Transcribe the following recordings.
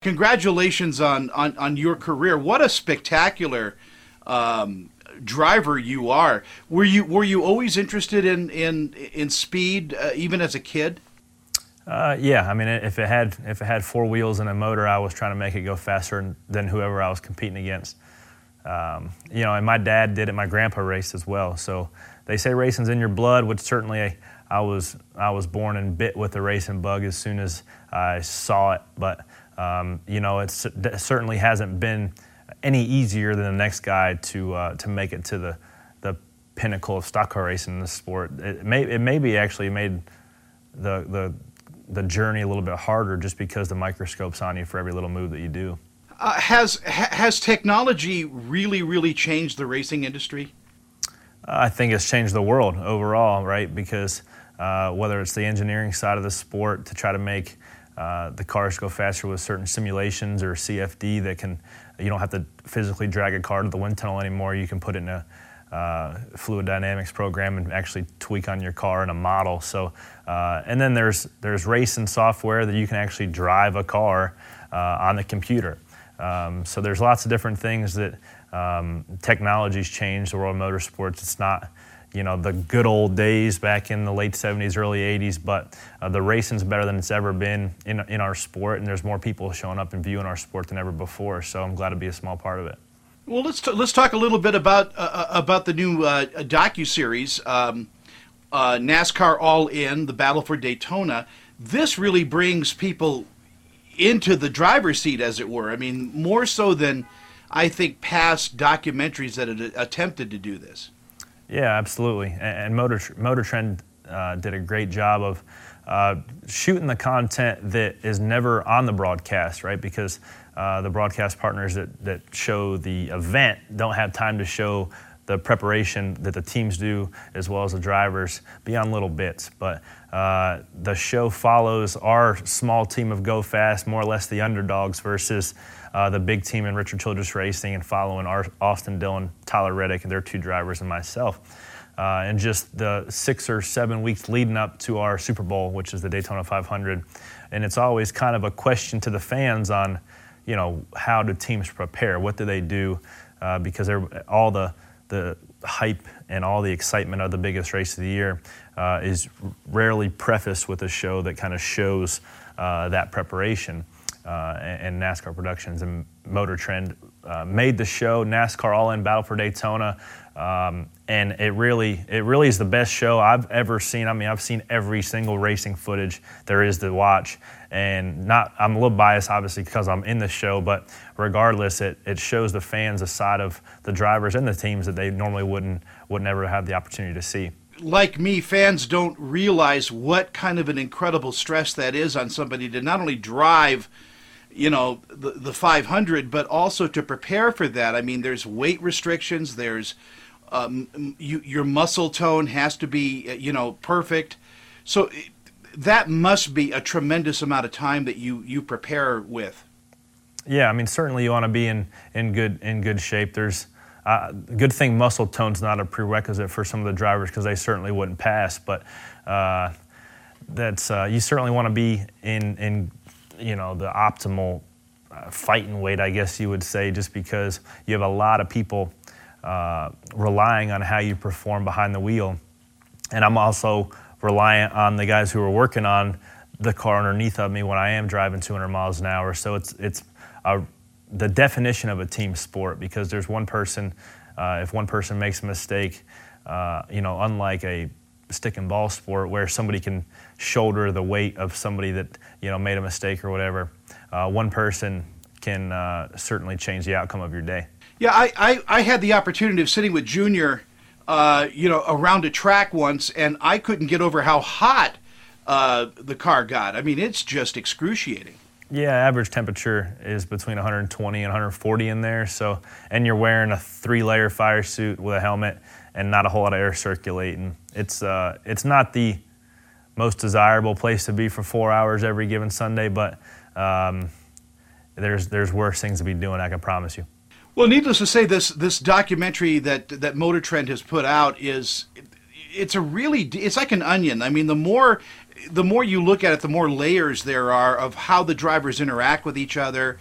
Congratulations on, on, on your career. What a spectacular um, driver you are. Were you were you always interested in in in speed, uh, even as a kid? Uh, yeah, I mean, if it had if it had four wheels and a motor, I was trying to make it go faster than whoever I was competing against. Um, you know, and my dad did it. My grandpa raced as well. So they say racing's in your blood, which certainly I was I was born and bit with the racing bug as soon as I saw it. But um, you know, it certainly hasn't been any easier than the next guy to uh, to make it to the the pinnacle of stock car racing in the sport. It may it maybe actually made the the the journey a little bit harder just because the microscope's on you for every little move that you do. Uh, has has technology really really changed the racing industry? I think it's changed the world overall, right? Because uh, whether it's the engineering side of the sport to try to make uh, the cars go faster with certain simulations or CFD that can, you don't have to physically drag a car to the wind tunnel anymore. You can put it in a uh, fluid dynamics program and actually tweak on your car in a model. So, uh, and then there's there's racing software that you can actually drive a car uh, on the computer. Um, so there's lots of different things that um, technology's changed the world of motorsports. It's not you know the good old days back in the late 70s early 80s but uh, the racing's better than it's ever been in, in our sport and there's more people showing up and viewing our sport than ever before so i'm glad to be a small part of it. Well let's t- let's talk a little bit about uh, uh about the new uh, docu series um, uh, nascar all in the battle for daytona. This really brings people into the driver's seat as it were. I mean more so than i think past documentaries that had attempted to do this yeah, absolutely. And Motor Motor Trend uh, did a great job of uh, shooting the content that is never on the broadcast, right? Because uh, the broadcast partners that, that show the event don't have time to show the preparation that the teams do as well as the drivers beyond little bits. But uh, the show follows our small team of Go Fas, more or less the underdogs, versus uh, the big team in Richard Childress Racing and following our, Austin Dillon, Tyler Reddick, and their two drivers and myself. Uh, and just the six or seven weeks leading up to our Super Bowl, which is the Daytona 500. And it's always kind of a question to the fans on, you know, how do teams prepare? What do they do? Uh, because all the, the hype and all the excitement of the biggest race of the year uh, is rarely prefaced with a show that kind of shows uh, that preparation uh, and, NASCAR Productions and Motor Trend uh, made the show. NASCAR All In Battle for Daytona, um, and it really it really is the best show I've ever seen. I mean, I've seen every single racing footage there is to watch, and not I'm a little biased obviously because I'm in the show, but regardless, it it shows the fans a side of the drivers and the teams that they normally wouldn't would never have the opportunity to see. Like me, fans don't realize what kind of an incredible stress that is on somebody to not only drive you know the, the 500 but also to prepare for that i mean there's weight restrictions there's um, you, your muscle tone has to be uh, you know perfect. So that must be a tremendous amount of time that you you prepare with. Yeah i mean certainly you want to be in in good in good shape. There's uh, good thing muscle tone's not a prerequisite for some of the drivers because they certainly wouldn't pass but uh, that's uh, you certainly want to be in in you know the optimal uh, fighting weight, I guess you would say, just because you have a lot of people uh, relying on how you perform behind the wheel, and I'm also reliant on the guys who are working on the car underneath of me when I am driving 200 miles an hour. So it's it's a, the definition of a team sport because there's one person. Uh, if one person makes a mistake, uh, you know, unlike a stick and ball sport where somebody can shoulder the weight of somebody that you know made a mistake or whatever. Uh, one person can uh, certainly change the outcome of your day. Yeah, I, I, I had the opportunity of sitting with Junior, uh, you know, around a track once, and I couldn't get over how hot uh, the car got. I mean, it's just excruciating. Yeah, average temperature is between 120 and 140 in there. So, and you're wearing a three-layer fire suit with a helmet and not a whole lot of air circulating. It's uh, it's not the most desirable place to be for four hours every given Sunday, but um, there's there's worse things to be doing. I can promise you. Well, needless to say, this this documentary that that Motor Trend has put out is it's a really it's like an onion. I mean, the more the more you look at it, the more layers there are of how the drivers interact with each other.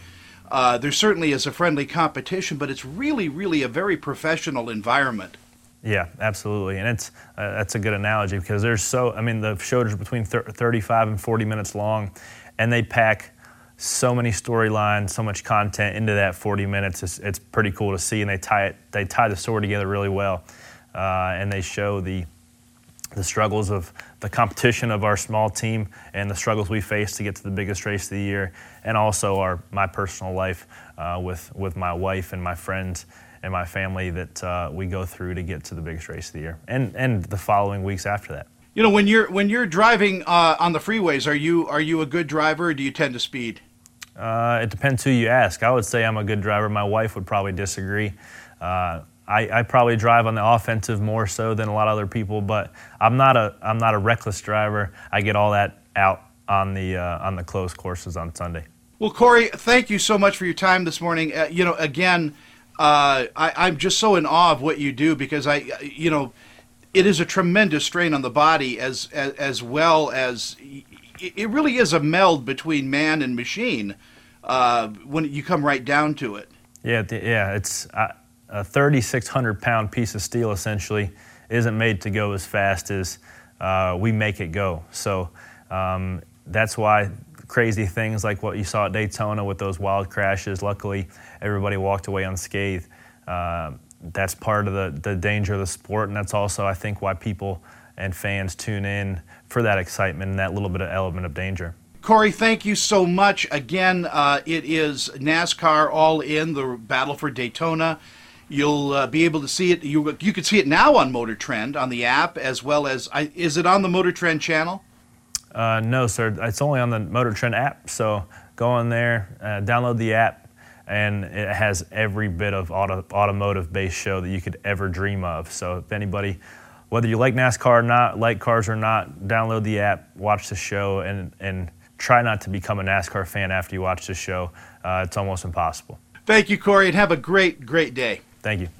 Uh, there certainly is a friendly competition, but it's really, really a very professional environment. Yeah, absolutely, and it's uh, that's a good analogy because there's so I mean the shows are between thir- 35 and 40 minutes long, and they pack so many storylines, so much content into that 40 minutes. It's, it's pretty cool to see, and they tie it they tie the story together really well, uh, and they show the the struggles of the competition of our small team and the struggles we face to get to the biggest race of the year, and also our my personal life uh, with with my wife and my friends and my family that uh, we go through to get to the biggest race of the year, and and the following weeks after that. You know, when you're when you're driving uh, on the freeways, are you are you a good driver, or do you tend to speed? Uh, it depends who you ask. I would say I'm a good driver. My wife would probably disagree. I, I, probably drive on the offensive more so than a lot of other people, but I'm not a I'm not a reckless driver. I get all that out on the uh, on the closed courses on Sunday. Well, Corey, thank you so much for your time this morning. Uh, you know, again, uh, I, am just so in awe of what you do because I, you know, it is a tremendous strain on the body as as, as well as it really is a meld between man and machine uh, when you come right down to it. Yeah, yeah, it's. Uh, a 3,600 pound piece of steel essentially isn't made to go as fast as uh, we make it go. So um, that's why crazy things like what you saw at Daytona with those wild crashes, luckily everybody walked away unscathed. Uh, that's part of the, the danger of the sport, and that's also, I think, why people and fans tune in for that excitement and that little bit of element of danger. Corey, thank you so much. Again, uh, it is NASCAR All In, the Battle for Daytona. You'll uh, be able to see it. You you can see it now on Motor Trend on the app as well as. I, is it on the Motor Trend channel? Uh, no, sir. It's only on the Motor Trend app. So go on there, uh, download the app, and it has every bit of auto, automotive-based show that you could ever dream of. So if anybody, whether you like NASCAR or not, like cars or not, download the app, watch the show, and and try not to become a NASCAR fan after you watch the show. Uh, it's almost impossible. Thank you, Corey, and have a great, great day. Thank you.